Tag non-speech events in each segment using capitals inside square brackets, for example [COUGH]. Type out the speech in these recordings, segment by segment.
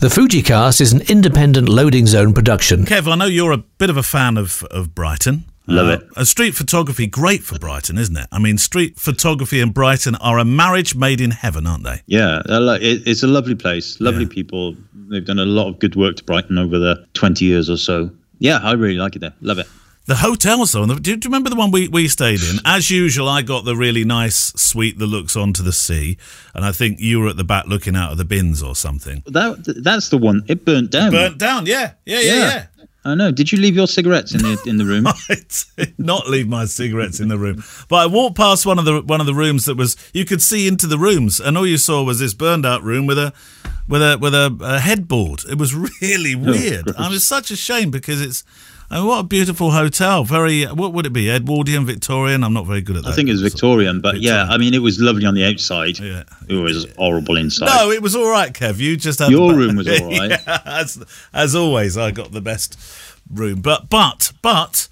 The Fujicast is an independent loading zone production. Kev, I know you're a bit of a fan of, of Brighton. Love it. Uh, street photography, great for Brighton, isn't it? I mean, street photography and Brighton are a marriage made in heaven, aren't they? Yeah, like- it, it's a lovely place, lovely Yeah. people. They've done a lot of good work to Brighton over the 20 years or so. Yeah, I really like it there. Love it. The hotels, though, do, do you remember the one we, we stayed in? As usual, I got the really nice suite that looks onto the sea, and I think you were at the back looking out of the bins or something. That That's the one. It burnt down. Burnt down, yeah, yeah, yeah, yeah. I know. Did you leave your cigarettes in the in the room? [LAUGHS] I did not leave my cigarettes in the room, but I walked past one of the one of the rooms that was you could see into the rooms, and all you saw was this burned out room with a with a with a, a headboard. It was [LAUGHS] really oh, weird. gross. I was such a shame because it's. What a beautiful hotel! Very, what would it be? Edwardian, Victorian? I'm not very good at that. I think it was Victorian, but yeah, I mean, it was lovely on the outside. Yeah. It was horrible inside. No, it was all right, Kev. You just had Your room was all right. [LAUGHS] yeah, as, as always, I got the best room. But but but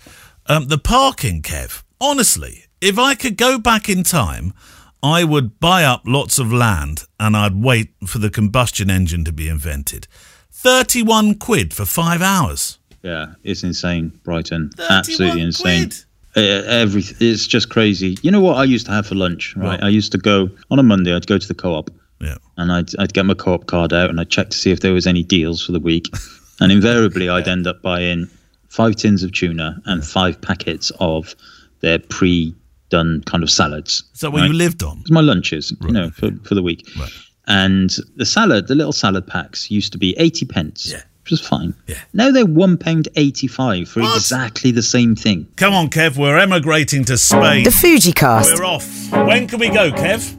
um, the parking, Kev. Honestly, if I could go back in time, I would buy up lots of land and I'd wait for the combustion engine to be invented. Thirty-one quid for five hours. Yeah, it's insane, Brighton. Absolutely insane. quid. Uh, every it's just crazy. You know what I used to have for lunch, right? I used to go on a Monday. I'd go to the co-op Yeah. and I'd I'd get my co-op card out and I'd check to see if there was any deals for the week, [LAUGHS] and invariably I'd end up buying five tins of tuna and five packets of their pre-done kind of salads. Is that what right? you lived on? It's my lunches, you know, for, for the week. Right. And the salad, the little salad packs used to be 80 pence, Yeah. Which was fine. Yeah. Now they're £1.85 for What? exactly the same thing. Come on, Kev. We're emigrating to Spain. The Fuji cast. We're off. When can we go, Kev?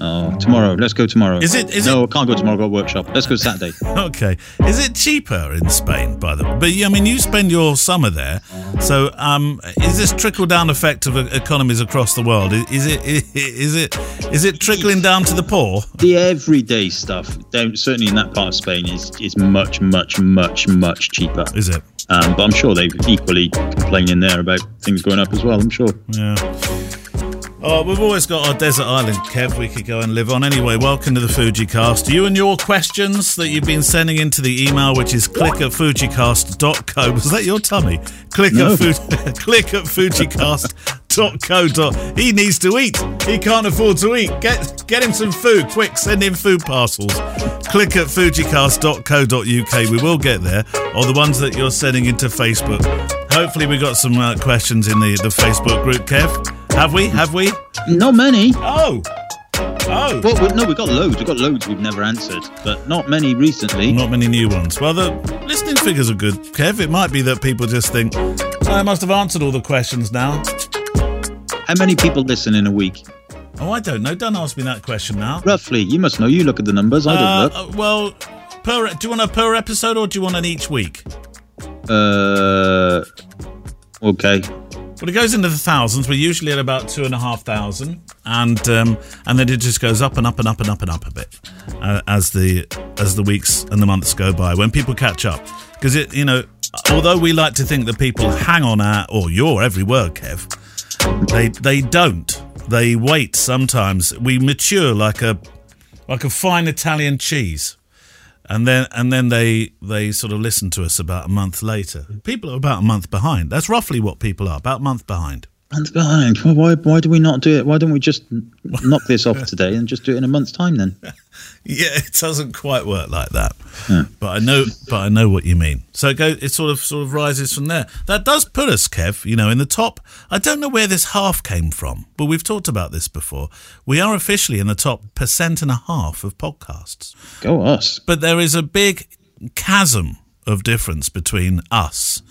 Oh, tomorrow. Let's go tomorrow. Is it- is no, it- I can't go tomorrow. I've got a workshop. Let's go Saturday. [LAUGHS] Okay. Is it cheaper in Spain, by the way? But I mean, you spend your summer there, so um, is this trickle down effect of economies across the world? Is it is it is it trickling down to the poor? the everyday stuff, certainly in that part of Spain, is, is much, much, much, much cheaper. Is it? Um, but I'm sure they equally complain in there about things going up as well. I'm sure. Yeah. Oh, we've always got our desert island, Kev, we could go and live on. Anyway, welcome to the Fujicast. You and your questions that you've been sending into the email, which is click at fujicast.co. Was that your tummy? Click No. at, fu- [LAUGHS] click at fujicast.co. dot- He needs to eat. He can't afford to eat. Get, get him some food. Quick, send him food parcels. Click at fujicast.co.uk. We will get there. Or the ones that you're sending into Facebook. Hopefully, we got some uh, questions in the, the Facebook group, Kev. Have we? Have we? Not many. Oh. Oh. Well, we, no, we've got loads. We've got loads we've never answered, but not many recently. Not many new ones. Well, the listening figures are good, Kev. It might be that people just think, I must have answered all the questions now. How many people listen in a week? Oh, I don't know. Don't ask me that question now. Roughly. You must know. You look at the numbers. I don't Uh, look. uh, well, per, do you want a per episode or do you want an each week? Uh, okay. Well, it goes into the thousands. We're usually at about two and a half thousand, and um, and then it just goes up and up and up and up and up a bit uh, as the as the weeks and the months go by. When people catch up, because it, you know, although we like to think that people hang on our or your every word, Kev, they they don't. They wait. Sometimes we mature like a like a fine Italian cheese. And then and then they they sort of listen to us about a month later. People are about a month behind. That's roughly what people are, about a month behind. Month behind. Well, why, why do we not do it? Why don't we just knock this off [LAUGHS] today and just do it in a month's time then? [LAUGHS] Yeah, it doesn't quite work like that. Hmm. But I know but I know what you mean. So it go it sort of sort of rises from there. That does put us, Kev, you know, in the top. I don't know where this half came from, but we've talked about this before. We are officially in the top percent and a half of podcasts. Go us. But there is a big chasm of difference between us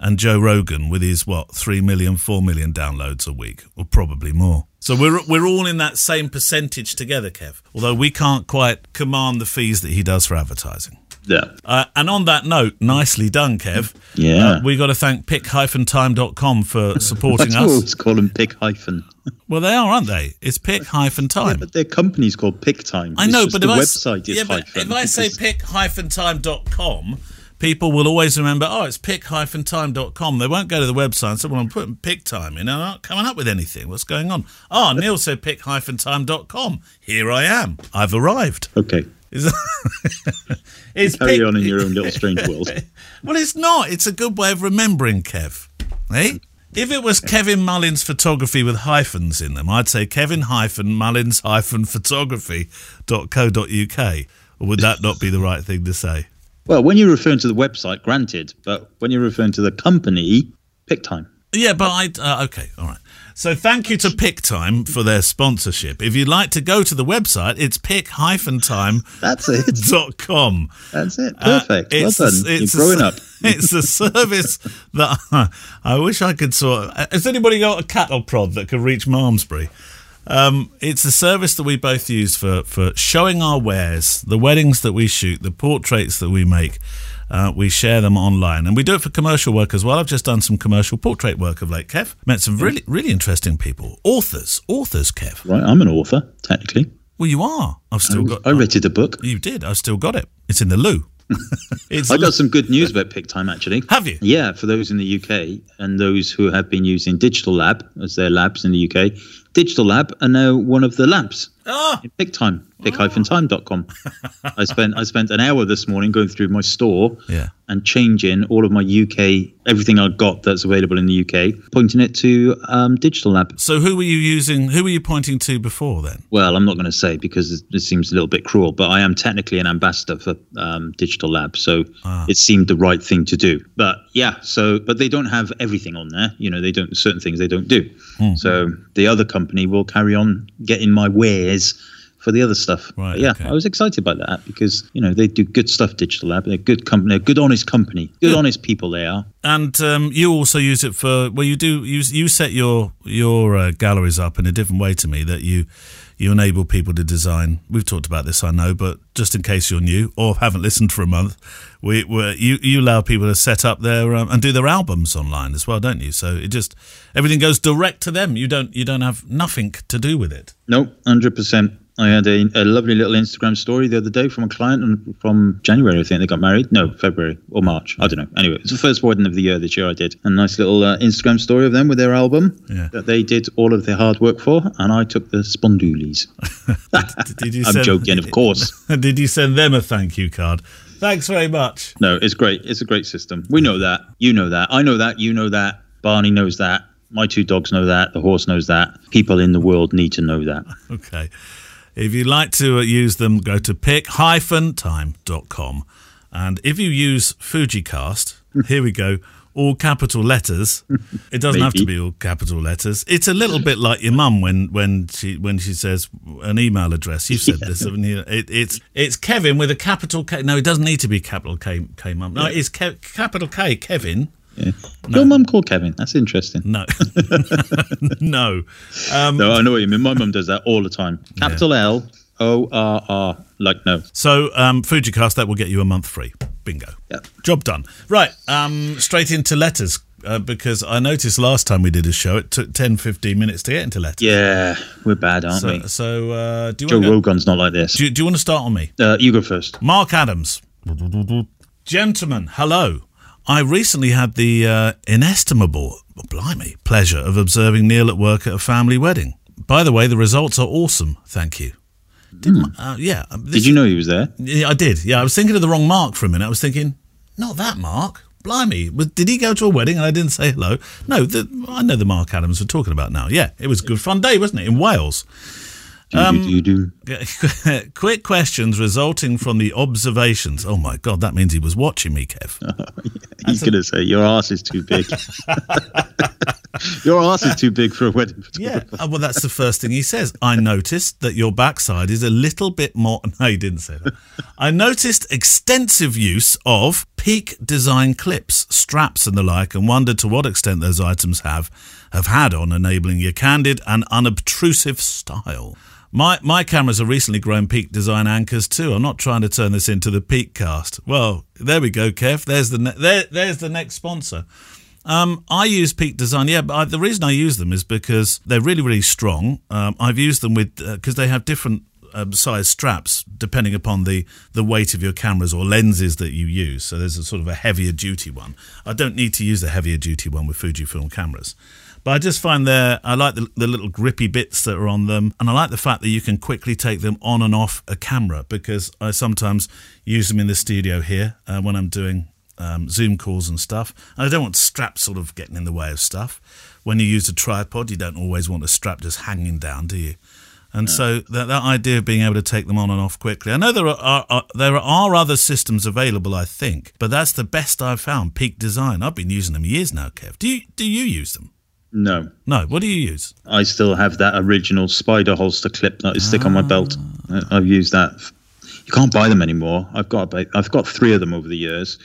and Joe Rogan with his what three million, four million downloads a week, or probably more. So we're we're all in that same percentage together, Kev. Although we can't quite command the fees that he does for advertising. Yeah. Uh, and on that note, nicely done, Kev. Yeah. Uh, we got to thank pic-time.com for [LAUGHS] supporting I us. always call them Pic Hyphen. [LAUGHS] Well, they are, aren't they? It's pic hyphen time. Yeah, But their company's called Pic Time. I It's know, but the if I, s- website is yeah, but hyphen. if I say because- pic-time.com, people will always remember, oh, it's pic-time.com. They won't go to the website and say, well, I'm putting pic time in. I'm not coming up with anything. What's going on? Oh, Neale said pic-time.com. Here I am. I've arrived. Okay. Is [LAUGHS] it's Carry pic- on in your own little strange world. [LAUGHS] Well, it's not. It's a good way of remembering Kev. Eh? If it was Kevin Mullins photography with hyphens in them, I'd say Kevin hyphen Mullins hyphen photography.co.uk. Or would that not be the right thing to say? Well, when you're referring to the website, granted, but when you're referring to the company, pic time. Yeah, but I uh, okay, all right. So thank you to PicTime for their sponsorship. If you'd like to go to the website, it's pic-time.com. That's it. Dot com. That's it. Uh, Perfect. well it's done. a- it's You're growing a, up. [LAUGHS] It's a service that [LAUGHS] I wish I could sort. Of, has anybody got a cattle prod that could reach Malmesbury? Um, it's a service that we both use for for showing our wares, the weddings that we shoot, the portraits that we make. Uh, we share them online, and we do it for commercial work as well. I've just done some commercial portrait work of late, Kev. Met some really really interesting people, authors, authors, Kev. Right, I'm an author, technically. Well, you are. I've still got. I rated a book. You did. I've still got it. It's in the loo. It's [LAUGHS] I got some good news about pic time, actually. Have you? Yeah, for those in the UK and those who have been using Digital Lab as their labs in the UK, Digital Lab are now one of the labs. Ah. in Pic time, pic-time.com. [LAUGHS] I spent I spent an hour this morning going through my store Yeah. and changing all of my UK everything I've got that's available in the UK, pointing it to um, Digital Lab. So who were you using? Who were you pointing to before then? Well, I'm not going to say because it, seems a little bit cruel, but I am technically an ambassador for um, Digital Lab, so it seemed the right thing to do. But yeah, so but they don't have everything on there. You know, they don't certain things they don't do. So the other company will carry on getting my wares for the other stuff. Right, yeah, okay. I was excited by that because you know they do good stuff. Digital Lab, they're a good company, they're a good honest company, good honest people. They are. And um, you also use it for well, you do you you set your your uh, galleries up in a different way to me that you you enable people to design. We've talked about this, I know, but just in case you're new or haven't listened for a month, we we you you allow people to set up their um, and do their albums online as well, don't you? So it just everything goes direct to them. You don't you don't have nothing to do with it. No, hundred percent. I had a, a lovely little Instagram story the other day from a client from January. I think they got married. No, February or March. I don't know. Anyway, it's the first wedding of the year this year. I did a nice little uh, Instagram story of them with their album Yeah. that they did all of their hard work for, and I took the spondoolies. [LAUGHS] Did you I'm send, joking, of course. [LAUGHS] Did you send them a thank you card? Thanks very much. No, it's great. It's a great system. We know that. You know that. I know that. You know that. Barney knows that. My two dogs know that. The horse knows that. People in the world need to know that. [LAUGHS] Okay. If you'd like to uh, use them, go to pic-time.com. And if you use Fujicast, [LAUGHS] here we go, all capital letters. It doesn't have to be all capital letters. It's a little bit like your mum when, when she when she says an email address. You've said this, [LAUGHS] haven't you? It, it's it's Kevin with a capital K. No, it doesn't need to be capital K. K mum. No, it's Ke- capital K. Kevin. Yeah. Your mum called Kevin. That's interesting. No, [LAUGHS] no. Um, No, I know what you mean. My mum does that all the time. Capital L O R R. Like no. So, um, Fujicast, that will get you a month free. Bingo. Yeah. Job done. Right, um, straight into letters. Uh, because I noticed last time we did a show, it took 10, 15 minutes to get into letters. Yeah, we're bad, aren't So, we? so uh, do you Joe Rogan's not like this. do, you- do you want to start on me? Uh, you go first. Mark Adams. Gentlemen, hello. I recently had the uh, inestimable, blimey, pleasure of observing Neale at work at a family wedding. By the way, the results are awesome. Thank you. Did, my- uh, yeah. um, Hmm. Did you know he was there? Yeah, I did. Yeah, I was thinking of the wrong Mark for a minute. I was thinking, not that Mark. Blimey, was, did he go to a wedding and I didn't say hello? No, the, I know the Mark Adams we're talking about now. Yeah, it was a good fun day, wasn't it, in Wales? Um. [LAUGHS] Quick questions resulting from the observations. Oh my God, that means he was watching me, Kev. [LAUGHS] He's going to say your ass is too big. [LAUGHS] your ass is too big for a wedding. Yeah, uh, well, that's the first thing he says. I noticed that your backside is a little bit more. No, he didn't say that. I noticed extensive use of peak design clips, straps, and the like, and wondered to what extent those items have have had on enabling your candid and unobtrusive style. My my cameras are recently grown peak design anchors too. I'm not trying to turn this into the peak cast. Well, there we go, Kev. There's the there, there's the next sponsor. Um, I use Peak Design, yeah, but I, the reason I use them is because they're really, really strong. Um, I've used them with because they have different um, size straps depending upon the the weight of your cameras or lenses that you use. So there's a sort of a heavier duty one. I don't need to use the heavier duty one with Fujifilm cameras. But I just find there, I like the, the little grippy bits that are on them, and I like the fact that you can quickly take them on and off a camera because I sometimes use them in the studio here uh, when I'm doing um, Zoom calls and stuff. And I don't want straps sort of getting in the way of stuff. When you use a tripod, you don't always want a strap just hanging down, do you? And so that, that idea of being able to take them on and off quickly. I know there are, are, are there are other systems available, I think, but that's the best I've found. Peak Design. I've been using them years now, Kev. Do you do you use them? No, No. What do you use? I still have that original spider holster clip that I stick on my belt. I- I've used that. You can't buy them anymore. I've got about, I've got three of them over the years.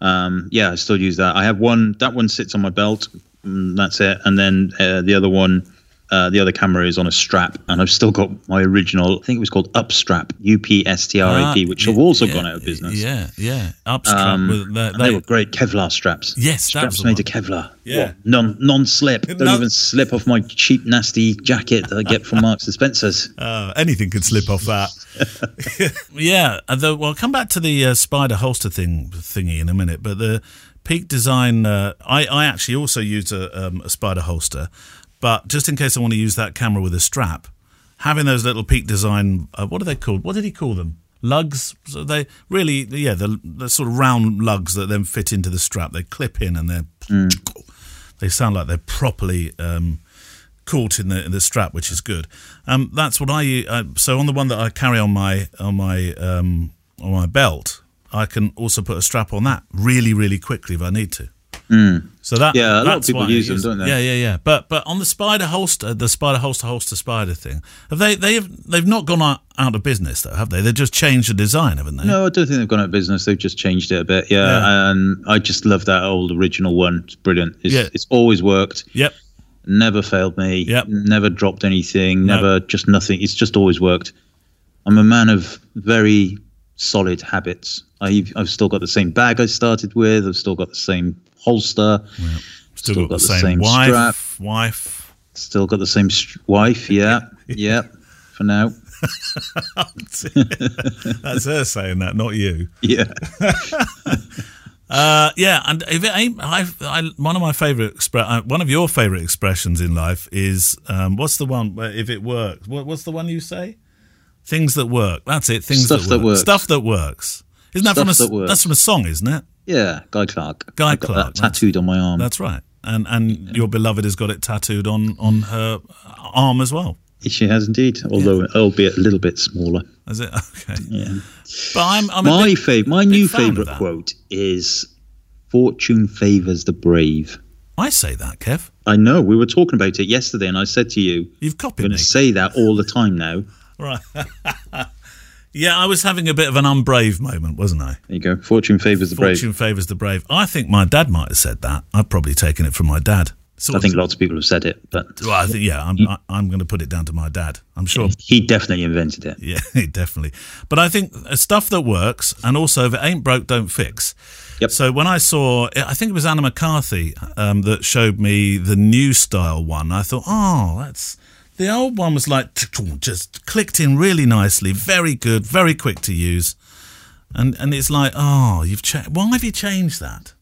Um, yeah, I still use that. I have one. That one sits on my belt. mm, That's it. And then uh, the other one, uh, the other camera is on a strap, and I've still got my original. I think it was called Upstrap, U P S T R A P, Ah, which yeah, have also yeah, gone out of business. Yeah, yeah. Upstrap. Um, with the, And they were great Kevlar straps. Yes, that straps was made of Kevlar. Yeah. What? non non slip. Don't No- even slip off my cheap nasty jacket that I get from Marks and Spencers. [LAUGHS] Uh, anything could slip off that. [LAUGHS] yeah. The, well, I'll come back to the uh, spider holster thing thingy in a minute. But the Peak Design, uh, I, I actually also use a, um, a spider holster, but just in case I want to use that camera with a strap, having those little Peak Design, uh, what are they called? What did he call them? Lugs. So they really, yeah, the, the sort of round lugs that then fit into the strap. They clip in and they're. They sound like they're properly. Um, caught in the in the strap, which is good. Um, that's what I uh, so on the one that I carry on my on my um, on my belt, I can also put a strap on that really really quickly if I need to. Hmm. So that Yeah, a lot of people use them, don't they? Yeah, yeah, yeah. But but on the spider holster, the spider holster holster spider thing, have they they have they've not gone out, out of business though, have they? They've just changed the design, haven't they? No, I don't think they've gone out of business. They've just changed it a bit. Yeah, Yeah. and I just love that old original one. It's brilliant. It's, Yeah. it's always worked. Yep. Never failed me. Yep. Never dropped anything. No. Never just nothing. It's just always worked. I'm a man of very solid habits. I've, I've still got the same bag I started with. I've still got the same holster. Still, Still got, the got the same, same wife. strap. Wife. Still got the same st- wife. Yeah, [LAUGHS] yeah. For now. [LAUGHS] That's her saying that, not you. Yeah. [LAUGHS] Uh, yeah, and if it ain't, I, I, one of my favorite expre- uh, one of your favorite expressions in life is um, what's the one where if it works? What, what's the one you say? Things that work. That's it. Things Stuff that, that work. works. Stuff that works. Isn't that Stuff from a? that. That's from a song, isn't it? Yeah. Guy Clark. Guy I've got Clark, That tattooed on my arm. That's right. And and your beloved has got it tattooed on on her arm as well. She has indeed, although albeit a little bit smaller. Is it [LAUGHS] okay? Yeah. But I'm I'm My big- fav- my new favorite quote is "Fortune favors the brave." I say that, Kev. I know we were talking about it yesterday, and I said to you, You've copied." "I'm going to say that all the time now." [LAUGHS] right? [LAUGHS] yeah, I was having a bit of an unbrave moment, wasn't I? There you go. Fortune favors the brave. Fortune favours the brave. I think my dad might have said that. I've probably taken it from my dad. Sort I of- think lots of people have said it, but Well, I think yeah. I'm I, I'm going to put it down to my dad. I'm sure. he definitely invented it. Yeah, [LAUGHS] he definitely. But I think uh, stuff that works, and also if it ain't broke, don't fix. Yep. So when I saw, I think it was Anna McCarthy um, that showed me the new style one. I thought, oh, that's the old one was like [TSK] just clicked in really nicely, very good, very quick to use, and and it's like, oh, you've changed. Why have you changed that?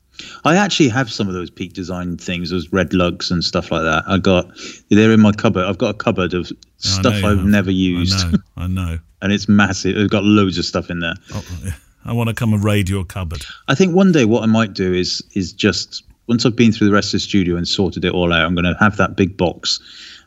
I actually have some of those peak design things, those red lugs and stuff like that. I got they're in my cupboard. I've got a cupboard of stuff I've have. never used, I know. I know. [LAUGHS] and it's massive. I've got loads of stuff in there. Oh. I want to come and raid your cupboard. I think one day what I might do is is just once I've been through the rest of the studio and sorted it all out, I'm going to have that big box,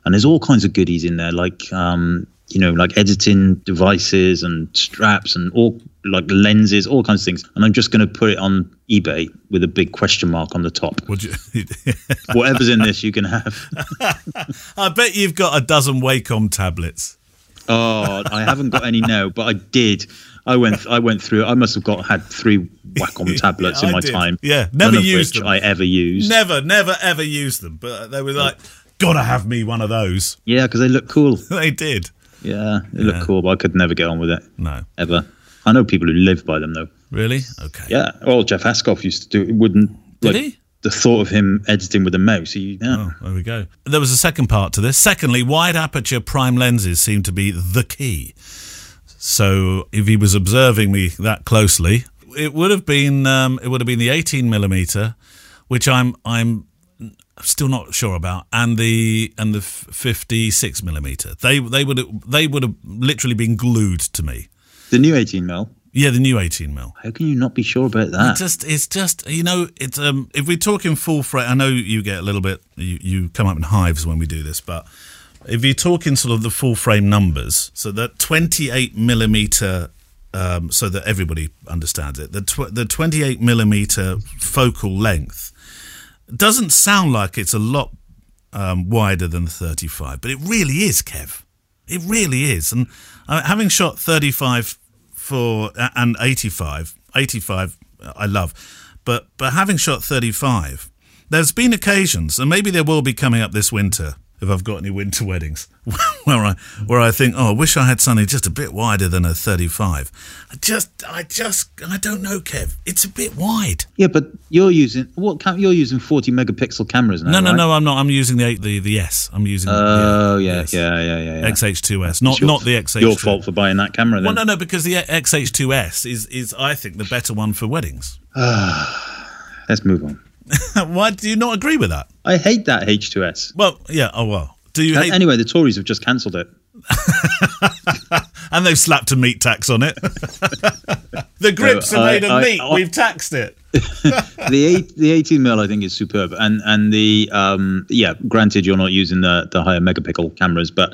and there's all kinds of goodies in there, like um, you know, like editing devices and straps and all like lenses, all kinds of things. And I'm just going to put it on eBay with a big question mark on the top. Would you? [LAUGHS] Whatever's in this, you can have. [LAUGHS] I bet you've got a dozen Wacom tablets. Oh, I haven't got any now, but I did. I went. I went through. I must have got had three Wacom [LAUGHS] tablets Yeah, in my did. time. Yeah, never used which them. I ever used. Never, never, ever used them. But they were like, gotta have me one of those. [LAUGHS] Yeah, because they look cool. [LAUGHS] they did. Yeah, they Yeah. look cool, but I could never get on with it No, ever. I know people who live by them though. really? Okay. Yeah. Well, Jeff Ascough used to do. it. Wouldn't Did like, he? The thought of him editing with a mouse. He, yeah. Oh, there we go. There was a second part to this. Secondly, wide aperture prime lenses seem to be the key. So if he was observing me that closely, it would have been um, it would have been the 18 millimeter, which I'm I'm still not sure about, and the and the 56 millimeter. They they would they would have literally been glued to me. The new 18 mil. Yeah, the new 18 mil. How can you not be sure about that? It's just, it's just, you know, it's um. If we're talking full frame, I know you get a little bit, you, you come up in hives when we do this, but if you're talking sort of the full frame numbers, so that 28 millimeter, um, so that everybody understands it, the tw- the 28 millimeter focal length doesn't sound like it's a lot um, wider than the 35, but it really is, Kev. It really is, and uh, having shot 35 for and 85 85 I love but but having shot 35 there's been occasions and maybe there will be coming up this winter if I've got any winter weddings [LAUGHS] where I where I think oh I wish I had something just a bit wider than a 35 I just I just I don't know Kev it's a bit wide yeah, but you're using what? Cam- you're using 40 megapixel cameras now. no no right? no I'm not I'm using the the the S I'm using Oh yeah, yes. yeah, yeah, yeah, yeah. XH2S not not the XH2 Your fault for buying that camera. well no no because the XH2S is is I think the better one for weddings [SIGHS] Let's move on. [LAUGHS] why do you not agree with that I hate that H2S. Well, yeah. Oh well. Do you Uh, hate? anyway, the Tories have just cancelled it. [LAUGHS] and they've slapped a meat tax on it. [LAUGHS] the grips No, are made of I- meat. I- We've taxed it. the eight, the 18 mil I think is superb, and and the um yeah, granted you're not using the the higher megapixel cameras, but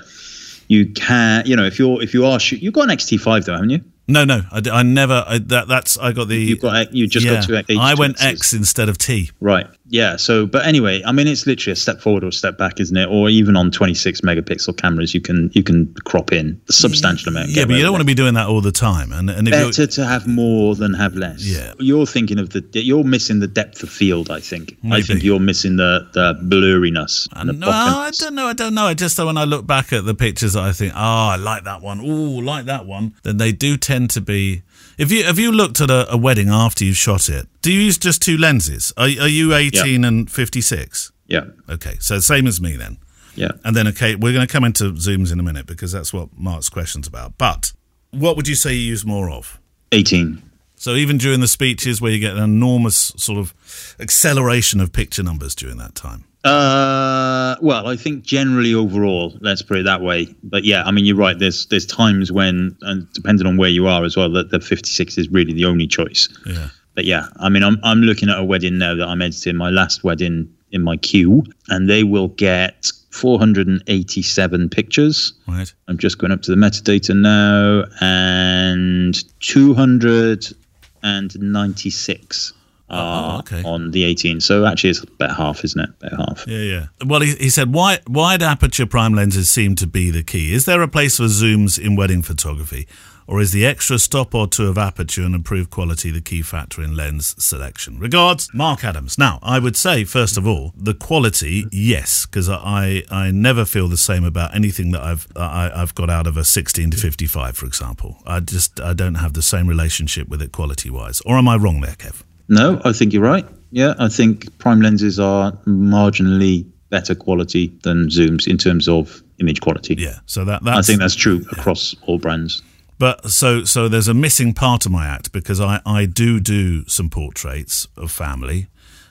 you can you know if you're if you are shoot, you've got an XT5 though, haven't you? No, no. I never. I, that that's. I got the. You've got you just yeah, got two H2Ss. I went X instead of T. Right. Yeah. So, but anyway, I mean, it's literally a step forward or a step back, isn't it? Or even on 26 megapixel cameras, you can you can crop in a substantial amount. Yeah, but you don't want to be doing that all the time. And and Better to have more than have less. Yeah. You're thinking of the you're missing the depth of field. I think. I think you're missing the the blurriness and the no, I don't know. I don't know. I just when I look back at the pictures, I think, oh, I like that one. Oh, like that one. Then they do tend to be. If you have you looked at a, a wedding after you've shot it, do you use just two lenses? Are, are you eighteen and fifty six? Yeah. Okay, so same as me then. Yeah. And then, okay, we're going to come into zooms in a minute because that's what Mark's question's about. But what would you say you use more of? 18. So even during the speeches where you get an enormous sort of acceleration of picture numbers during that time. Uh, well, I think generally overall, let's put it that way. But yeah, I mean, you're right. There's there's times when, and depending on where you are as well, that the 56 is really the only choice. Yeah. But yeah, I mean, I'm I'm looking at a wedding now that I'm editing my last wedding in my queue, and they will get 487 pictures. Right. I'm just going up to the metadata now, and 296 are Oh, okay. on the 18. So actually, it's about half, isn't it? About half. Yeah, yeah. Well, he, he said wide, wide aperture prime lenses seem to be the key. Is there a place for zooms in wedding photography? Or is the extra stop or two of aperture and improved quality the key factor in lens selection? Regards, Mark Adams. Now, I would say, first of all, the quality, yes, because I, I never feel the same about anything that I've I, I've got out of a 16 to 55, for example. I just I don't have the same relationship with it quality wise. Or am I wrong there, Kev? No, I think you're right. Yeah, I think prime lenses are marginally better quality than zooms in terms of image quality. Yeah. So that that's I think that's true across all brands. But so so there's a missing part of my act because I, I do do some portraits of family.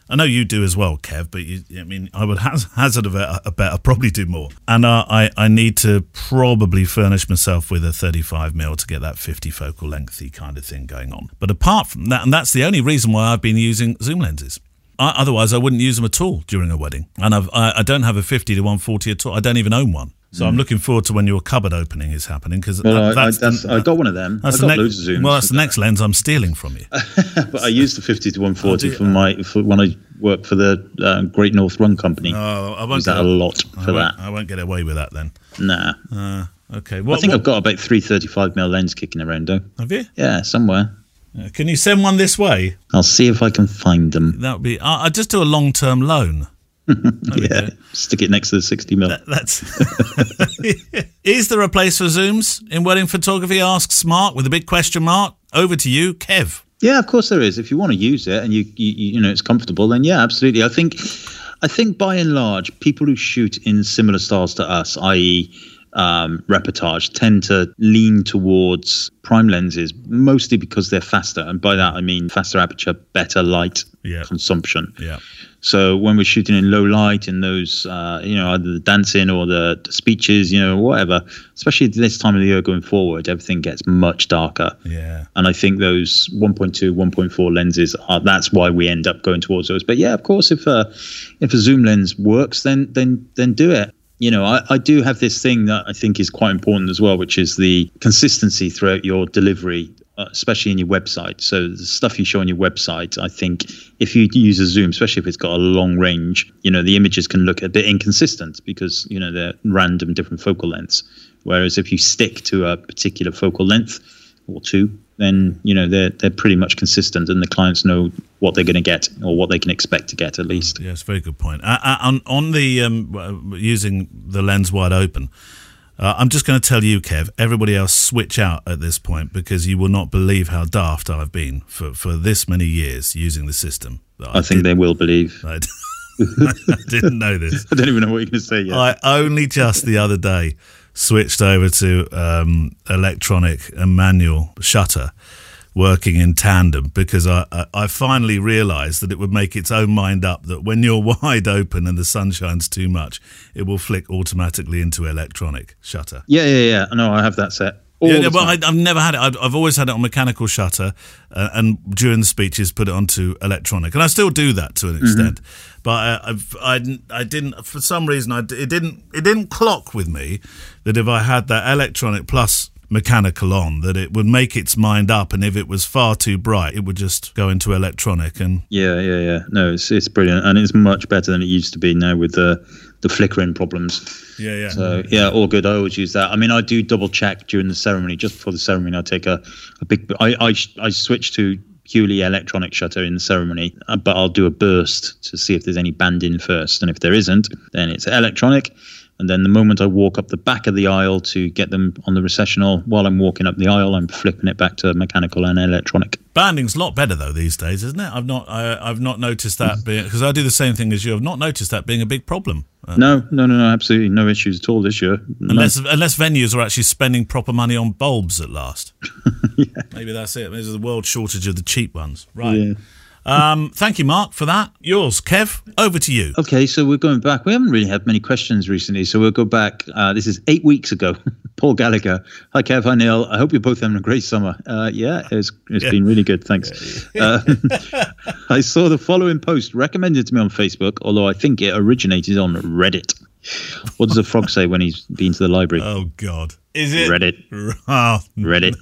I know you do as well, Kev. But you, I mean, I would haz- hazard a bet, a bet I probably do more. And uh, I I need to probably furnish myself with a 35 mil to get that 50 focal lengthy kind of thing going on. But apart from that, and that's the only reason why I've been using zoom lenses. I, otherwise, I wouldn't use them at all during a wedding. And I've, I, I don't have a 50 to 140 at all. I don't even own one. So I'm looking forward to when your cupboard opening is happening because Well, I, I, that's, that's, I got one of them. I got the next, loads of zooms. Well, that's the next lens I'm stealing from you. [LAUGHS] but I used the 50 to 140 Oh, for my for when I worked for the uh, Great North Run Company. Oh, I Use won't that get a lot for won't, that. I won't get away with that then. Nah, Uh, okay. I think what- I've got about 335 mil lens kicking around though. have you? Yeah, somewhere. Uh, Can you send one this way? I'll see if I can find them. That would be. I I just do a long term loan. [LAUGHS] Yeah, stick it next to the 60 mil. That's. [LAUGHS] Is there a place for zooms in wedding photography? Asks Mark with a big question mark. Over to you, Kev. Yeah, of course there is. If you want to use it and you, you you know it's comfortable, then yeah, absolutely. I think I think by and large, people who shoot in similar styles to us, i.e., um, reportage tend to lean towards prime lenses, mostly because they're faster. And by that, I mean faster aperture, better light Yeah. consumption. Yeah. So when we're shooting in low light in those, uh, you know, either the dancing or the, speeches, you know, whatever, especially this time of the year going forward, everything gets much darker. Yeah. And I think those 1.2, 1.4 lenses are that's why we end up going towards those. But yeah, of course, if a if a zoom lens works, then then then do it. You know, I, I do have this thing that I think is quite important as well, which is the consistency throughout your delivery, uh, especially in your website. So the stuff you show on your website, I think if you use a zoom, especially if it's got a long range, you know, the images can look a bit inconsistent because you know they're random different focal lengths. Whereas if you stick to a particular focal length or two, then you know they're they're pretty much consistent, and the clients know what they're going to get or what they can expect to get at least. Yes, very good point. Uh, uh, on on the um, using the lens wide open, uh, I'm just going to tell you, Kev. Everybody else, switch out at this point because you will not believe how daft I've been for, for this many years using the system. I think they will believe. I, [LAUGHS] I didn't know this. [LAUGHS] I don't even know what you're going to say yet. I only just the other day switched over to um, electronic and manual shutter working in tandem because I, I, I finally realized that it would make its own mind up that when you're [LAUGHS] wide open and the sun shines too much, it will flick automatically into electronic shutter. yeah, yeah, yeah. No, I have that set. Yeah, the well, I. I've never had it. I've, I've always had it on mechanical shutter, uh, and during the speeches, put it onto electronic, and I still do that to Mm-hmm. an extent. But I, I've, I, didn't- I didn't, for some reason, I, it didn't, it didn't clock with me that if I had that electronic plus mechanical on, that it would make its mind up, and if it was far too bright, it would just go into electronic. And yeah, yeah, yeah. No, it's it's brilliant, and it's much better than it used to be now with the the flickering problems. yeah, yeah, So yeah, all good. I always use that. I mean, I do double check during the ceremony. Just before the ceremony, I take a, a big. I I I switch to purely electronic shutter in the ceremony, uh, but I'll do a burst to see if there's any band in first, and if there isn't, then it's electronic. And then the moment I walk up the back of the aisle to get them on the recessional, while I'm walking up the aisle, I'm flipping it back to mechanical and electronic. Banding's a lot better though these days, isn't it? I've not, I, I've not noticed that being because I do the same thing as you. I've not noticed that being a big problem. Uh, No, no, no, no, absolutely no issues at all this year. No. Unless unless venues are actually spending proper money on bulbs at last. [LAUGHS] Maybe that's it. There's a world shortage of the cheap ones. Right. Yeah. Um, thank you, Mark, for that. Yours, Kev. Over to you. Okay, so we're going back. We haven't really had many questions recently, so we'll go back. Uh, this is eight weeks ago. [LAUGHS] Paul Gallagher. Hi, Kev. Hi, Neale. I hope you're both having a great summer. Uh, yeah, it's, it's Yeah. been really good. Thanks. [LAUGHS] Uh, I saw the following post recommended to me on Facebook, although I think it originated on Reddit. What does a frog say when he's been to the library? Oh God, is it Reddit. [LAUGHS] Oh, Reddit.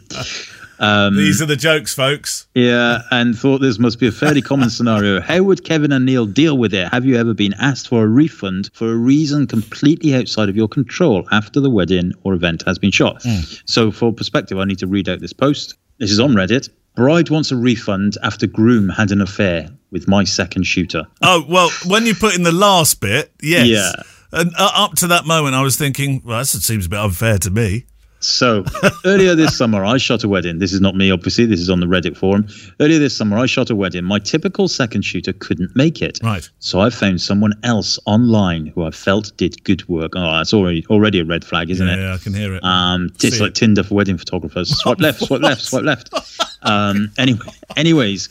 These are the jokes, folks. Yeah, and thought this must be a fairly common [LAUGHS] scenario. How would Kevin and Neale deal with it? Have you ever been asked for a refund for a reason completely outside of your control after the wedding or event has been shot? So, for perspective, I need to read out this post. This is on Reddit. Bride wants a refund after groom had an affair with my second shooter. Oh well, when you put in the last bit, yes. Yeah. And uh, up to that moment, I was thinking, well, that seems a bit unfair to me. So earlier this [LAUGHS] summer, I shot a wedding. This is not me, obviously. This is on the Reddit forum. Earlier this summer, I shot a wedding. My typical second shooter couldn't make it. Right. So I found someone else online who I felt did good work. Oh, that's already already a red flag, isn't Yeah, it? yeah, I can hear it. Um, it's See like it. Tinder for wedding photographers. [LAUGHS] Swipe left, swipe left, swipe left. [LAUGHS] Um, anyway, anyways,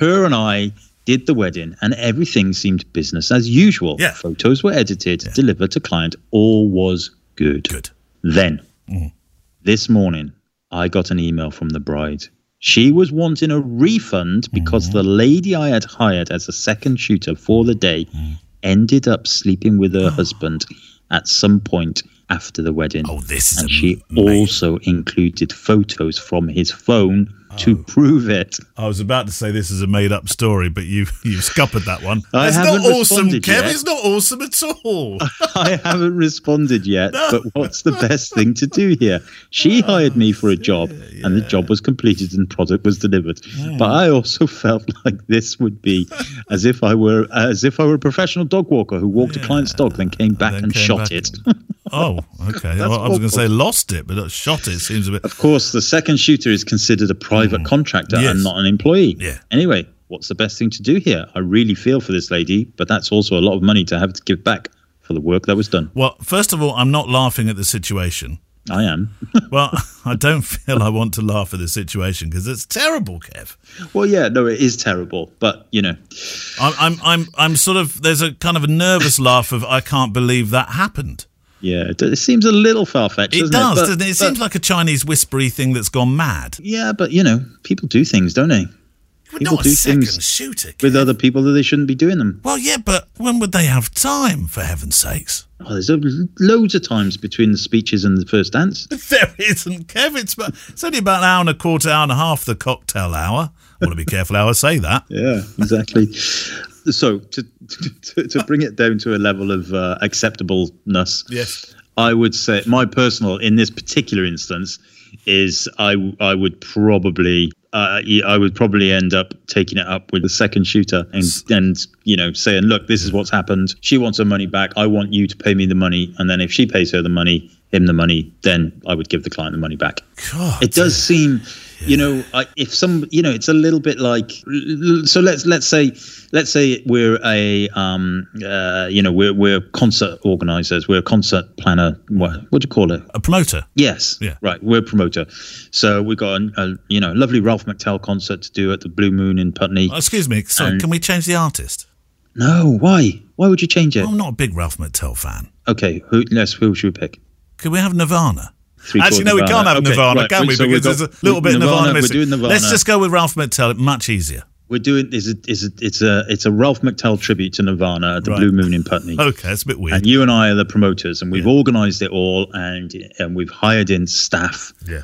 her and I did the wedding, and everything seemed business as usual. Yeah. Photos were edited, delivered to client. All was good. Good. Then, this morning, I got an email from the bride. She was wanting a refund because mm-hmm. the lady I had hired as a second shooter for the day mm-hmm. ended up sleeping with her oh. husband at some point after the wedding. Oh, this is and she also included photos from his phone to Oh. prove it. I was about to say this is a made up story, but you [LAUGHS] you've scuppered that one. I it's haven't not awesome, Kev. yet. It's not awesome at all. [LAUGHS] I haven't responded yet, but what's the best thing to do here? She [LAUGHS] oh, hired me for a job, and the job was completed and product was delivered. But I also felt like this would be as if I were as if I were a professional dog walker who walked a client's dog, then came back then and came shot back it. oh, okay. Well, I was going to say lost it, but shot it seems a bit. Of course, the second shooter is considered a private contractor Mm. Yes. and not an employee. Yeah. Anyway, what's the best thing to do here? I really feel for this lady, but that's also a lot of money to have to give back for the work that was done. Well, first of all, I'm not laughing at the situation. I am. [LAUGHS] Well, [LAUGHS] I don't feel I want to laugh at the situation because it's terrible, Kev. well, yeah, no, it is terrible, but you know, I'm, I'm, I'm, I'm sort of. There's a kind of a nervous laugh of I can't believe that happened. Yeah, it, seems a little far fetched. It does, It, But- doesn't it? It but- seems like a Chinese whispery thing that's gone mad. yeah, but you know, people do things, don't they? People do things shooter. With other people that they shouldn't be doing them. Well, yeah, but when would they have time? For heaven's sakes. Oh, there's a- loads of times between the speeches and the first dance. [LAUGHS] There isn't, Kev. It's, about, it's only about an hour and a quarter, hour and a half, the cocktail hour. I want to be careful how I say that. Yeah, exactly. [LAUGHS] so to, to to bring it down to a level of uh, acceptableness, Yes. I would say my personal in this particular instance is I I would probably uh, I would probably end up taking it up with the second shooter and and you know saying look this is what's happened she wants her money back I want you to pay me the money and then if she pays her the money him the money then I would give the client the money back God. it does seem you know I, if some you know it's a little bit like so let's let's say let's say we're a um uh you know we're we're concert organizers we're a concert planner what what do you call it A promoter. yes Yeah. right we're a promoter so we've got a, a you know lovely ralph mctell concert to do at the blue moon in putney Oh, excuse me. Sorry, And- can we change the artist? no why why would you change it I'm not a big Ralph McTell fan. okay who let's who should we pick Could we have Nirvana? Actually, no, we can't have Okay, Nirvana, right, can we? so Because got- there's a little bit of Nirvana, Nirvana, we're missing. doing Nirvana. Let's just go with Ralph McTell. Much easier. we're doing is a, is a, it's a it's a ralph mctell tribute to nirvana at the Right. blue moon in putney Okay, it's a bit weird. and you and I are the promoters, and we've organised it all, and and we've hired in staff, yeah.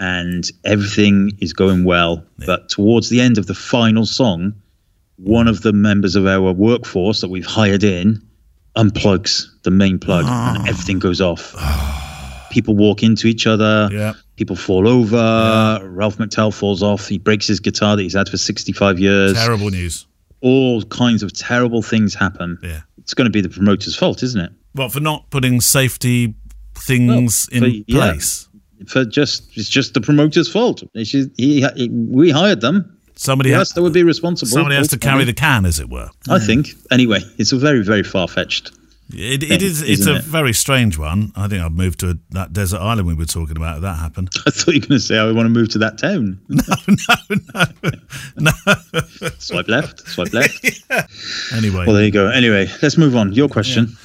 and everything is going well. But towards the end of the final song, one of the members of our workforce that we've hired in unplugs the main plug, Ah. and everything goes off. People walk into each other. Yeah. People fall over. Ralph McTell falls off. He breaks his guitar that he's had for 65 years. Terrible news. All kinds of terrible things happen. Yeah. It's going to be the promoter's fault, isn't it? Well, for not putting safety things Well, in for- yeah. place. for just it's just the promoter's fault. Should- he, he- we hired them. Somebody Yes, has, that would be responsible. somebody has to carry the can, as it were. I think. Anyway, it's a very very far fetched. It, it is. It's a it? very strange one. I think I'd move to that desert island we were talking about if that happened. [LAUGHS] I thought you were going to say I want to move to that town. [LAUGHS] No. no, no. Swipe left. Swipe left. [LAUGHS] Anyway, Well, there you go. Anyway, let's move on. Your question.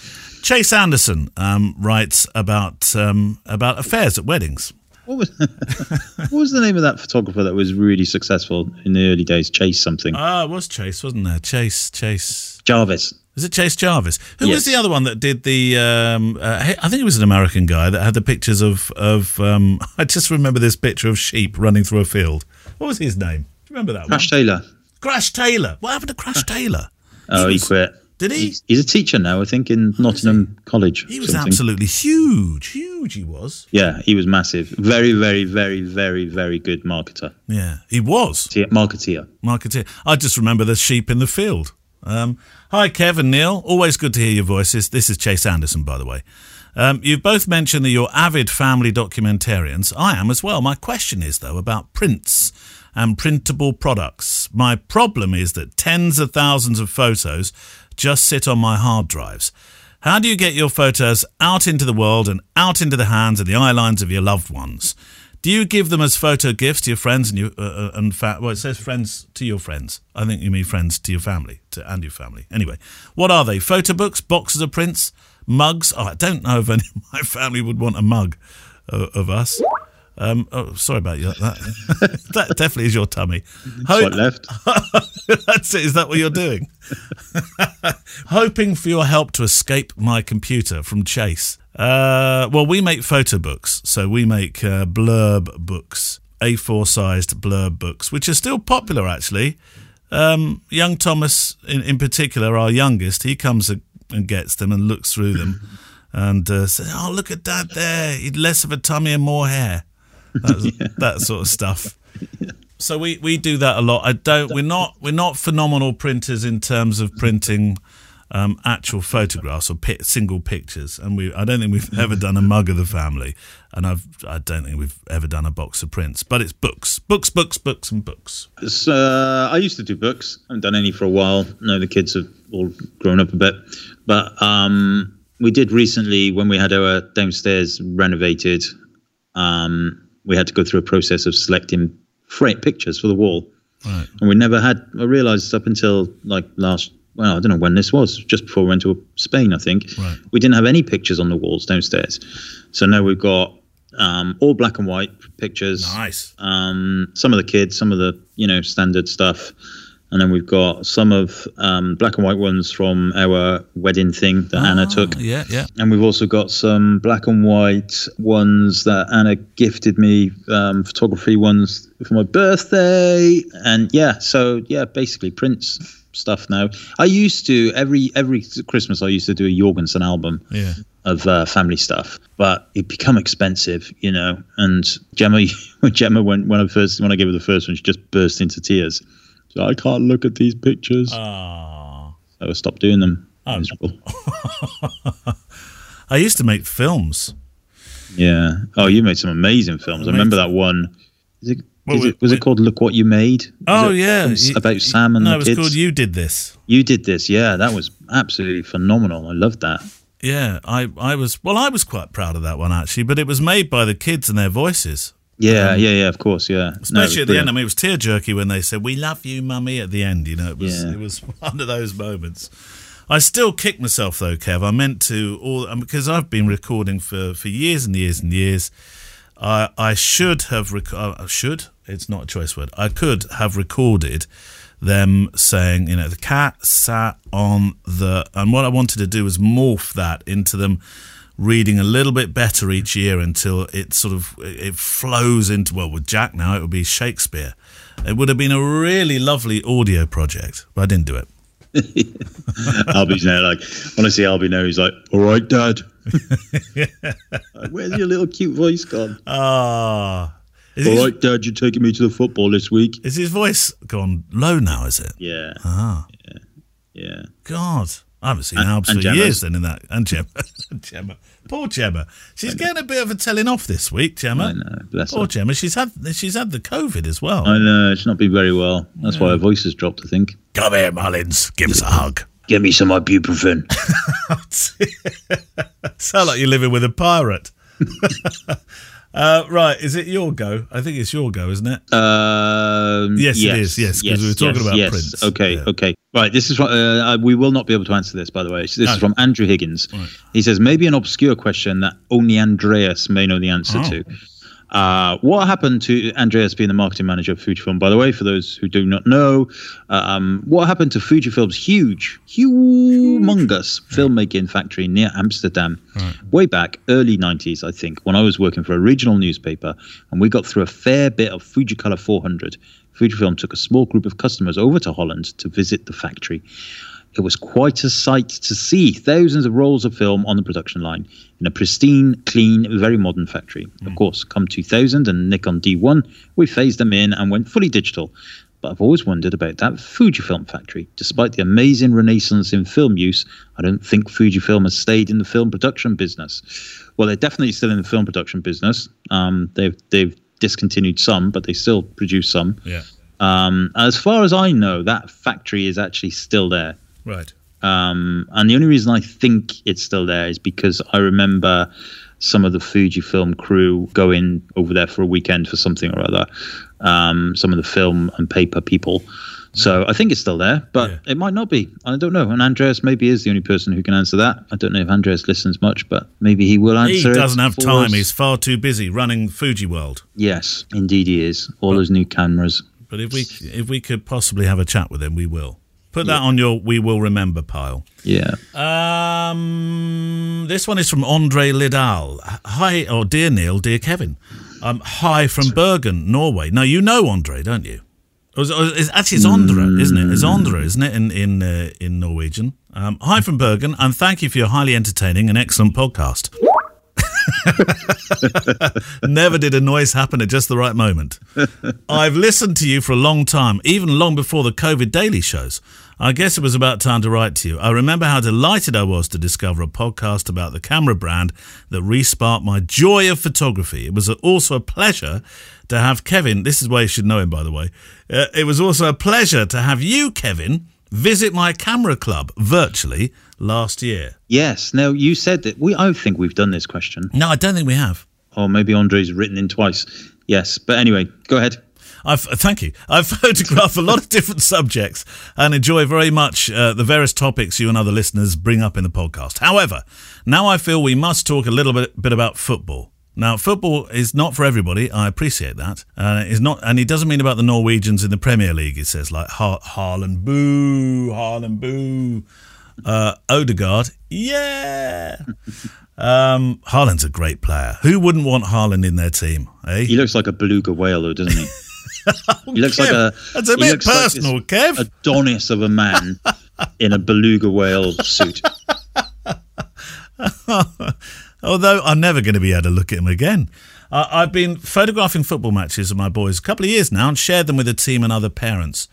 Chase Anderson um, writes about um, about affairs at weddings. What was what was the name of that photographer that was really successful in the early days? Chase something. Ah, it was Chase, wasn't there? Chase, Chase. Jarvis. Is it Chase Jarvis? Who was the other one that did the? Um, uh, I think it was an American guy that had the pictures of of. Um, [LAUGHS] I just remember this picture of sheep running through a field. What was his name? Do you remember that Crash one? Taylor. Crash Taylor. What happened to Crash Taylor? Oh, he, was- quit. Did he? He's, he's a teacher now, I think, in Nottingham College. He was something. absolutely huge, huge. He was. Yeah, he was massive. Very, very, very, very, very good marketer. Yeah, he was. Te- Marketeer. marketeer. I just remember the sheep in the field. Um, hi, Kevin Neale. Always good to hear your voices. This is Chase Anderson, by the way. Um, you've both mentioned that you're avid family documentarians. I am as well. My question is, though, about prints and printable products. My problem is that tens of thousands of photos just sit on my hard drives. How do you get your photos out into the world and out into the hands and the eye lines of your loved ones? Do you give them as photo gifts to your friends and you uh, uh, and fa- well, it says friends to your friends. I think you mean friends to your family to, and your family. Anyway, what are they? Photo books, boxes of prints, mugs. Oh, I don't know if any of my family would want a mug uh, of us. Um, oh, sorry about you. That [LAUGHS] that definitely is your tummy. Ho- Swipe left. [LAUGHS] That's it. Is that what you're doing? [LAUGHS] Hoping for your help to escape my computer from Chase. Uh, well, we make photo books, so we make uh, blurb books, A4 sized blurb books, which are still popular actually. Um, young Thomas, in, in particular, our youngest, he comes a- and gets them and looks through them and uh, says, "Oh, look at Dad there! He'd less of a tummy and more hair." That, [LAUGHS] that sort of stuff. [LAUGHS] So we, we do that a lot. I don't. We're not we're not phenomenal printers in terms of printing um, actual photographs or pi- single pictures. And we I don't think we've ever done a mug of the family, and I've I don't think we've ever done a box of prints. But it's books, books, books, books, and books. So, uh, I used to do books. I haven't done any for a while. No, the kids have all grown up a bit. But um, we did recently when we had our downstairs renovated. Um, we had to go through a process of selecting frame pictures for the wall, Right. and we never had. I realised up until like last. Well, I don't know when this was. Just before we went to Spain, I think. Right. We didn't have any pictures on the walls downstairs, so now we've got um, all black and white pictures Nice. um, some of the kids, some of the you know standard stuff, and then we've got some of um, black and white ones from our wedding thing that Anna took, Oh, Yeah, yeah. and we've also got some black and white ones that Anna gifted me, um, photography ones for my birthday, and yeah, so yeah, basically prints stuff now. I used to every every Christmas I used to do a Jorgensen album Yeah. of uh, family stuff, but it become expensive, you know. And Gemma, when [LAUGHS] Gemma went when I first when I gave her the first one, she just burst into tears. So I can't look at these pictures. Ah. so I stopped doing them. Oh. Miserable. [LAUGHS] I used to make films. Yeah. Oh, you made some amazing films. I remember that one. Is it, Well, is we- it was we- it called Look What You Made? Was Oh yeah, about you- Sam and no, the it was kids. called You Did This. You did this, yeah. That was absolutely phenomenal. I loved that. Yeah, I, I was well, I was quite proud of that one actually, but it was made by the kids and their voices. Yeah, yeah, yeah. Of course, yeah. No, Especially at the end, I mean, it was tear jerky when they said "We love you, mummy" at the end. You know, it was Yeah. it was [LAUGHS] one of those moments. I still kick myself though, Kev. I meant to all um, because I've been recording for for years and years and years. I I should have rec- uh, should it's not a choice word. I could have recorded them saying, you know, the cat sat on the, and what I wanted to do was morph that into them reading a little bit better each year until it sort of it flows into well with Jack now it would be Shakespeare. It would have been a really lovely audio project, but I didn't do it. [LAUGHS] Albie's now like when I see Albie now, he's like, "All right, Dad." [LAUGHS] Like, Where's your little cute voice gone? Ah, All his, right, Dad, you're taking me to the football this week. is his voice gone low now? Is it? Yeah, Ah, yeah. God, I haven't seen And- Albs and for years. Then in that, and Gemma, [LAUGHS] Gemma, poor Gemma, she's getting a bit of a telling off this week. Gemma, I know, bless poor her. Gemma, she's had she's had the COVID as well. I know it's not been very well. That's why her voice has dropped. I think. Come here, Mullins, give us a hug. Give me some ibuprofen. [LAUGHS] Sound like you're living with a pirate. [LAUGHS] uh, right, is it your go? I think it's your go, isn't it? Um, Yes, it is. Yes, yes. we were talking about Prince. Okay, Yeah. okay. Right, this is what uh, we will not be able to answer this, by the way. This No. is from Andrew Higgins. He says maybe an obscure question that only Andreas may know the answer Oh. to. Uh, what happened to Andreas being the marketing manager of Fujifilm? By the way, for those who do not know, um, what happened to Fujifilm's huge, humongous filmmaking factory near Amsterdam? Way back, early 90s, I think, when I was working for a regional newspaper, and we got through a fair bit of Fujicolor 400. Fujifilm took a small group of customers over to Holland to visit the factory. It was quite a sight to see thousands of rolls of film on the production line in a pristine, clean, very modern factory. Of course, come 2000 and Nikon D1, we phased them in and went fully digital. But I've always wondered about that Fujifilm factory. Despite the amazing renaissance in film use, I don't think Fujifilm has stayed in the film production business. Well, they're definitely still in the film production business. Um, they've they've discontinued some, but they still produce some. Yeah. Um, as far as I know, that factory is actually still there. Right. Um, and the only reason I think it's still there is because I remember some of the Fujifilm crew going over there for a weekend for something or other. Um, some of the film and paper people. So I think it's still there, but Yeah. it might not be. I don't know. And Andreas maybe is the only person who can answer that. I don't know if Andreas listens much, but maybe he will answer. He doesn't have time. us. He's far too busy running Fuji World. yes, indeed he is. All those new cameras. But if we if we could possibly have a chat with him, we will. Put that on your we will remember pile. Yeah. Um, this one is from Andre Lidal. Hi, or dear Neale, dear Kevin. Um, hi from Bergen, Norway. Now you know Andre, don't you? Or is- or is- actually, it's Ondra, isn't it? It's Ondra, isn't it, in in uh, in Norwegian? Um, hi from Bergen, and thank you for your highly entertaining and excellent podcast. [LAUGHS] Never did a noise happen at just the right moment. I've listened to you for a long time, even long before the COVID daily shows. I guess it was about time to write to you. I remember how delighted I was to discover a podcast about the camera brand that resparked my joy of photography. It was also a pleasure to have Kevin. This is why you should know him, by the way. Uh, it was also a pleasure to have you, Kevin, visit my camera club virtually last year. Yes. Now you said that we. I think we've done this question, No, I don't think we have. or maybe Andre's written in twice. Yes, but anyway, go ahead. I've, thank you. I've [LAUGHS] photographed a lot of different subjects and enjoy very much uh, the various topics you and other listeners bring up in the podcast. However, now I feel we must talk a little bit, bit about football. Now, football is not for everybody. I appreciate that. Uh, it's not, and he doesn't mean about the Norwegians in the Premier League. He says like Har- Haaland, boo, Haaland, boo. Uh, Odegaard, yeah. Um, Haaland's a great player. Who wouldn't want Haaland in their team? Eh? He looks like a beluga whale, though, doesn't he? [LAUGHS] He looks like a. that's a bit like personal, this Kev. Adonis of a man [LAUGHS] in a beluga whale suit. [LAUGHS] Although I'm never going to be able to look at him again. Uh, I've been photographing football matches of my boys a couple of years now and shared them with the team and other parents.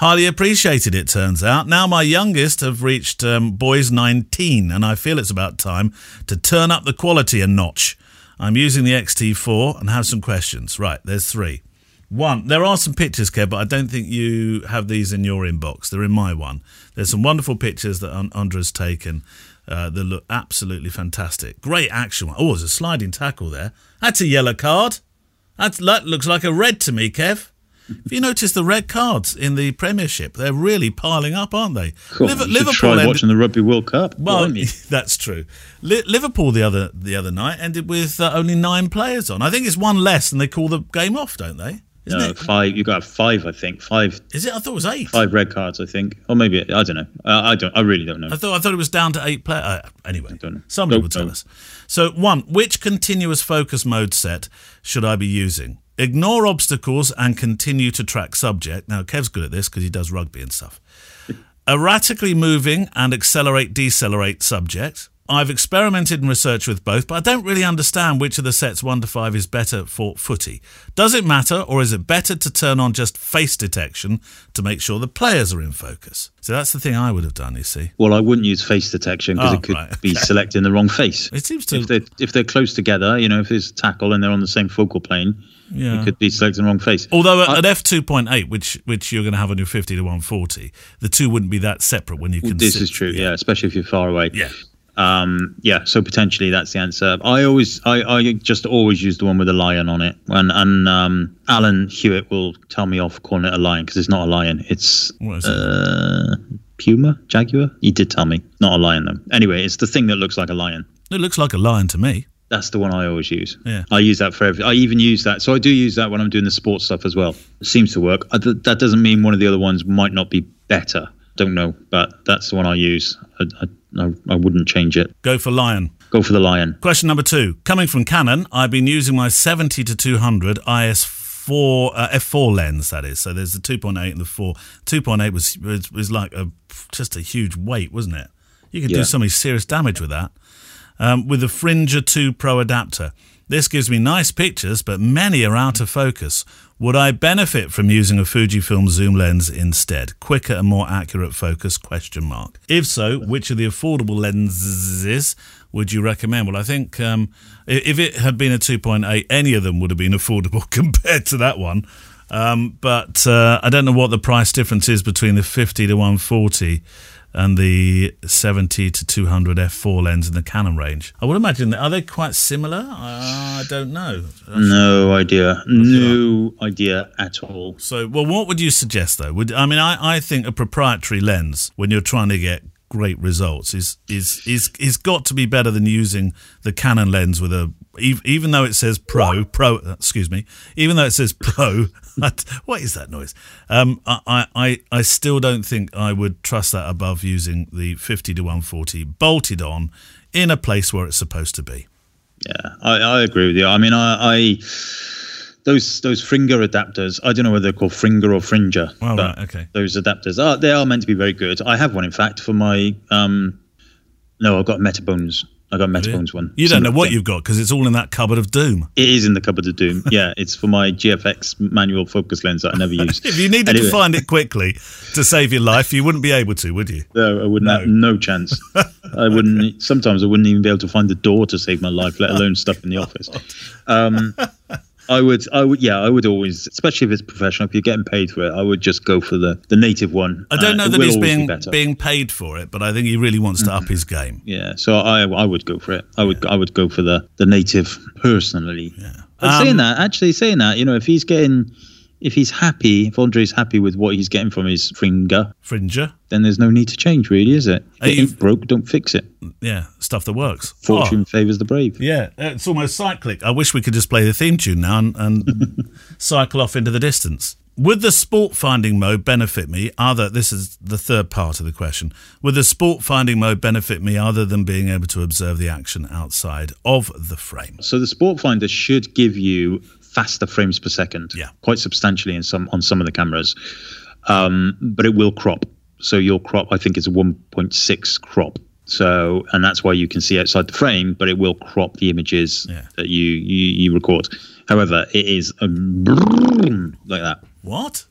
Highly appreciated, it turns out. Now my youngest have reached um, boys 19, and I feel it's about time to turn up the quality a notch. I'm using the XT4 and have some questions. Right, there's three. One, there are some pictures, Kev, but I don't think you have these in your inbox. They're in my one. There's some wonderful pictures that An- Andra's taken uh, that look absolutely fantastic. Great action. Oh, there's a sliding tackle there. That's a yellow card. That looks like a red to me, Kev. Have you notice the red cards in the Premiership? They're really piling up, aren't they? Cool. Liver- you Liverpool try ended- watching the Rugby World Cup. well, [LAUGHS] that's true. Li- Liverpool the other the other night ended with uh, only nine players on. I think it's one less, and they call the game off, don't they? Isn't no, it? five. You got five, I think. Five, Is it? I thought it was eight. five red cards, I think, or maybe I don't know. Uh, I don't. I really don't know. I thought I thought it was down to eight players. Uh, anyway, don't know. somebody Nope, will tell nope. us. So, one, which continuous focus mode set should I be using? Ignore obstacles and continue to track subject. Now, Kev's good at this because he does rugby and stuff. Erratically moving and accelerate decelerate subject. I've experimented and researched with both, but I don't really understand which of the sets 1 to 5 is better for footy. Does it matter, or is it better to turn on just face detection to make sure the players are in focus? So that's the thing I would have done, you see. Well, I wouldn't use face detection because Oh, it could right, be selecting the wrong face. It seems to. If they're if they're close together, you know, if it's tackle and they're on the same focal plane, Yeah. it could be selecting the wrong face. Although at, I- at f two point eight, which which you're going to have on your fifty to one forty, the two wouldn't be that separate when you can. this sit- is true, yeah. especially if you're far away. Yeah. Um, yeah, so potentially that's the answer. I always, I, I just always use the one with a lion on it, and and um, Alan Hewitt will tell me off calling it a lion because it's not a lion. It's What is it? uh, puma, jaguar. He did tell me, not a lion though. Anyway, it's the thing that looks like a lion. It looks like a lion to me. That's the one I always use. Yeah. I use that for every. I even use that. So I do use that when I'm doing the sports stuff as well. It seems to work. I, th- that doesn't mean one of the other ones might not be better. Don't know, but that's the one I use. I, I, I, wouldn't change it. Go for lion. Go for the lion. Question number two. Coming from Canon, I've been using my 70 to 200 IS4 uh, f4 lens. That is. So there's the 2.8 and the 4. 2.8 was was, was like a just a huge weight, wasn't it? You could do Yeah. so many serious damage with that. Um, with the Fringer 2 Pro adapter. This gives me nice pictures, but many are out of focus. Would I benefit from using a Fujifilm zoom lens instead? Quicker and more accurate focus? Question mark. If so, which of the affordable lenses would you recommend? Well, I think um, if it had been a 2.8, any of them would have been affordable [LAUGHS] compared to that one. Um, but uh, I don't know what the price difference is between the 50 to 140 and the 70 to 200 f4 lens in the Canon range. I would imagine that are they quite similar? I don't know. No idea. No idea at all. So, well, what would you suggest though? Would I mean, I, I think a proprietary lens when you're trying to get great results. Is is is is got to be better than using the Canon lens with a even though it says pro pro excuse me even though it says pro [LAUGHS] what is that noise? Um I, I i still don't think i would trust that above using the 50 to 140 bolted on in a place where it's supposed to be. Yeah, I, I agree with you. I mean, I, I those those Fringer adapters. I don't know whether they're called Fringer or Fringer. Oh, right, okay. Those adapters are they are meant to be very good. I have one, in fact, for my. um No, I've got Metabones. I got a Metabones one. you don't know what thing. you've got because it's all in that cupboard of doom It is in the cupboard of doom. [LAUGHS] Yeah, it's for my GFX manual focus lens that I never use. [LAUGHS] if you needed Anyway. to find it quickly to save your life you wouldn't be able to would you No, I wouldn't have no chance. [LAUGHS] I wouldn't. Sometimes I wouldn't even be able to find the door to save my life, let alone stuff in the office. Um, I would, I would, yeah, I would always, especially if it's professional, if you're getting paid for it, I would just go for the, the native one. I don't Uh, know it that he's always be being being paid for it, but I think he really wants to up his game. Yeah, so I I would go for it. I would I would go for the the native personally. Yeah. But Um, saying that, actually saying that, you know, if he's getting, if he's happy, if Andre's happy with what he's getting from his fringer, Fringer, then there's no need to change, really, is it? If it ain't broke, don't fix it. yeah, stuff that works. Fortune Oh, favors the brave. yeah, uh, it's almost cyclic. I wish we could just play the theme tune now and, and [LAUGHS] cycle off into the distance. Would the sport finding mode benefit me other this is the third part of the question. Would the sport finding mode benefit me other than being able to observe the action outside of the frame? So the Sport Finder should give you faster frames per second, Yeah. quite substantially in some on some of the cameras, um, but it will crop. So your crop, I think, is a 1.6 crop. So and that's why you can see outside the frame, but it will crop the images Yeah. that you, you you record. However, it is a like that. What?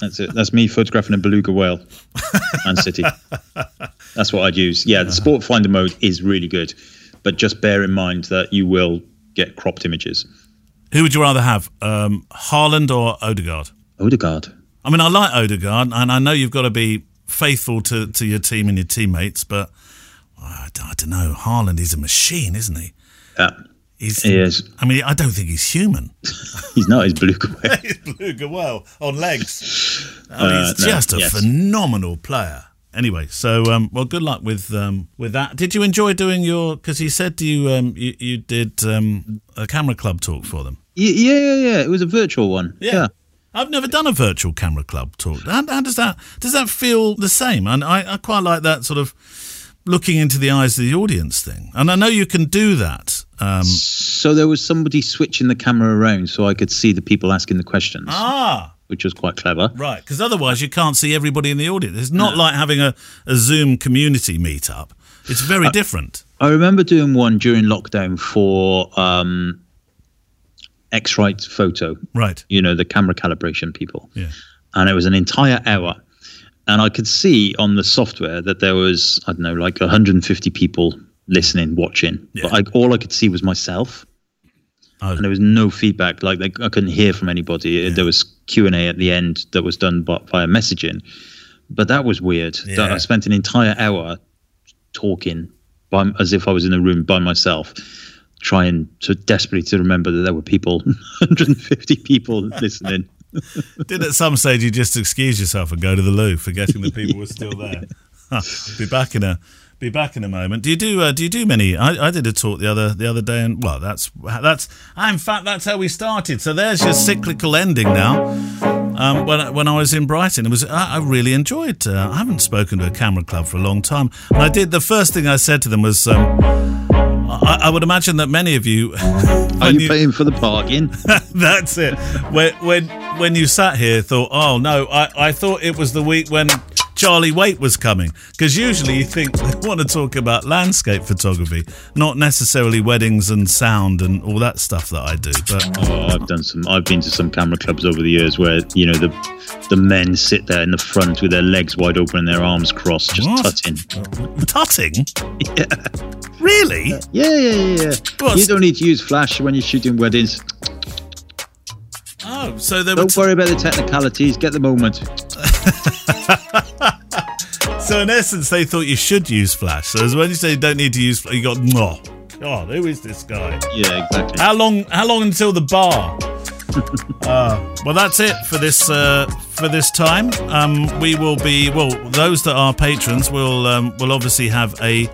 That's it. That's me photographing a beluga whale, Man City. [LAUGHS] That's what I'd use. Yeah, the Sport Finder mode is really good, but just bear in mind that you will get cropped images. Who would you rather have, um, Haaland or Odegaard? Odegaard. I mean, I like Odegaard, and I know you've got to be faithful to, to your team and your teammates, but I, don't know. Haaland is a machine, isn't he? Yeah, He's, he is. I mean, I don't think he's human. [LAUGHS] He's not He's whale. [LAUGHS] he's well on legs. I mean, Uh, he's no, just a yes. phenomenal player. Anyway, so um, well, good luck with um, with that. Did you enjoy doing your? Because he said you um, you, you did um, a camera club talk for them. Yeah, yeah, yeah. It was a virtual one. Yeah. I've never done a virtual camera club talk. How, how does that does that feel the same? And I, I quite like that sort of looking into the eyes of the audience thing. And I know you can do that. Um, So there was somebody switching the camera around so I could see the people asking the questions, ah, which was quite clever. right. Because otherwise you can't see everybody in the audience. It's not like having a, a Zoom community meetup. It's very different. I remember doing one during lockdown for um, X-Rite Photo. Right. You know, the camera calibration people. Yeah. and it was an entire hour. And I could see on the software that there was, I don't know, like 150 people listening, watching. Yeah. But I, all I could see was myself. Oh. And there was no feedback. Like they, I couldn't hear from anybody. There was Q and A at the end that was done by, via messaging, but that was weird. That I spent an entire hour talking by, as if I was in a room by myself, trying so desperately to remember that there were people, [LAUGHS] 150 people listening. [LAUGHS] Did at some stage you just excuse yourself and go to the loo, forgetting that people were still there? [LAUGHS] Huh. be back in a be back in a moment. Do you do uh, do you do many? I, I did a talk the other the other day, and well, that's that's in fact that's how we started. So there's your cyclical ending now. Um, when I- when I was in Brighton, it was I, I really enjoyed. Uh, I haven't spoken to a camera club for a long time, and I did. The first thing I said to them was. Um, I, I would imagine that many of you, Are when you paying for the parking? [LAUGHS] that's it. When when when you sat here, thought, oh no, I, I thought it was the week when Charlie Waite was coming because usually you think they want to talk about landscape photography, not necessarily weddings and sound and all that stuff that I do. But Oh, I've done some. I've been to some camera clubs over the years where you know the the men sit there in the front with their legs wide open and their arms crossed, just What? tutting. Uh, tutting, [LAUGHS] Yeah, really? Uh, yeah, yeah, yeah. yeah. Well, You don't need to use flash when you're shooting weddings. Oh, so they. Don't worry about the technicalities. Get the moment. [LAUGHS] so in essence, they thought you should use flash. So when you say you don't need to use, you got no oh, God, who is this guy? Yeah, exactly. How long? How long until the bar? [LAUGHS] uh, well, that's it for this uh, for this time. Um, we will be well. Those that are patrons will um, will obviously have a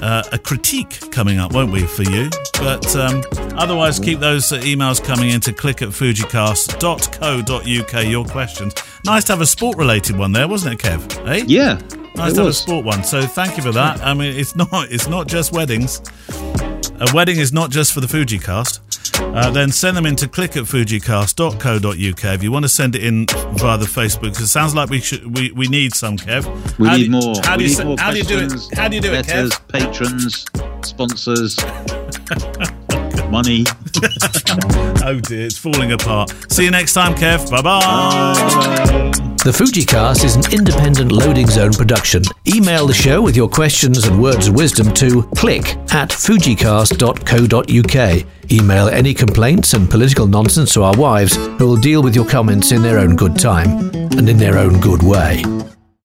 uh, a critique coming up, won't we, for you? But um, otherwise, keep those uh, emails coming in to click at fujicast.co.uk. Your questions. Nice to have a sport related one there, wasn't it, Kev? Eh? Yeah, Nice to have a sport one. So thank you for that. I mean, it's [LAUGHS] not it's not just weddings. A wedding is not just for the Fujicast. Uh, then send them in to click at fujicast.co.uk if you want to send it in via the Facebook. 'cause it sounds like we should we, we need some, Kev. We How need do- more. How do we you need se- more how do you do it? How do you do it, letters, Kev? patrons, sponsors, money. [LAUGHS] Oh dear, it's falling apart. See you next time, Kev. Bye bye. Bye. The Fujicast is an independent loading zone production. Email the show with your questions and words of wisdom to click at fujicast.co.uk. Email any complaints and political nonsense to our wives, who will deal with your comments in their own good time and in their own good way.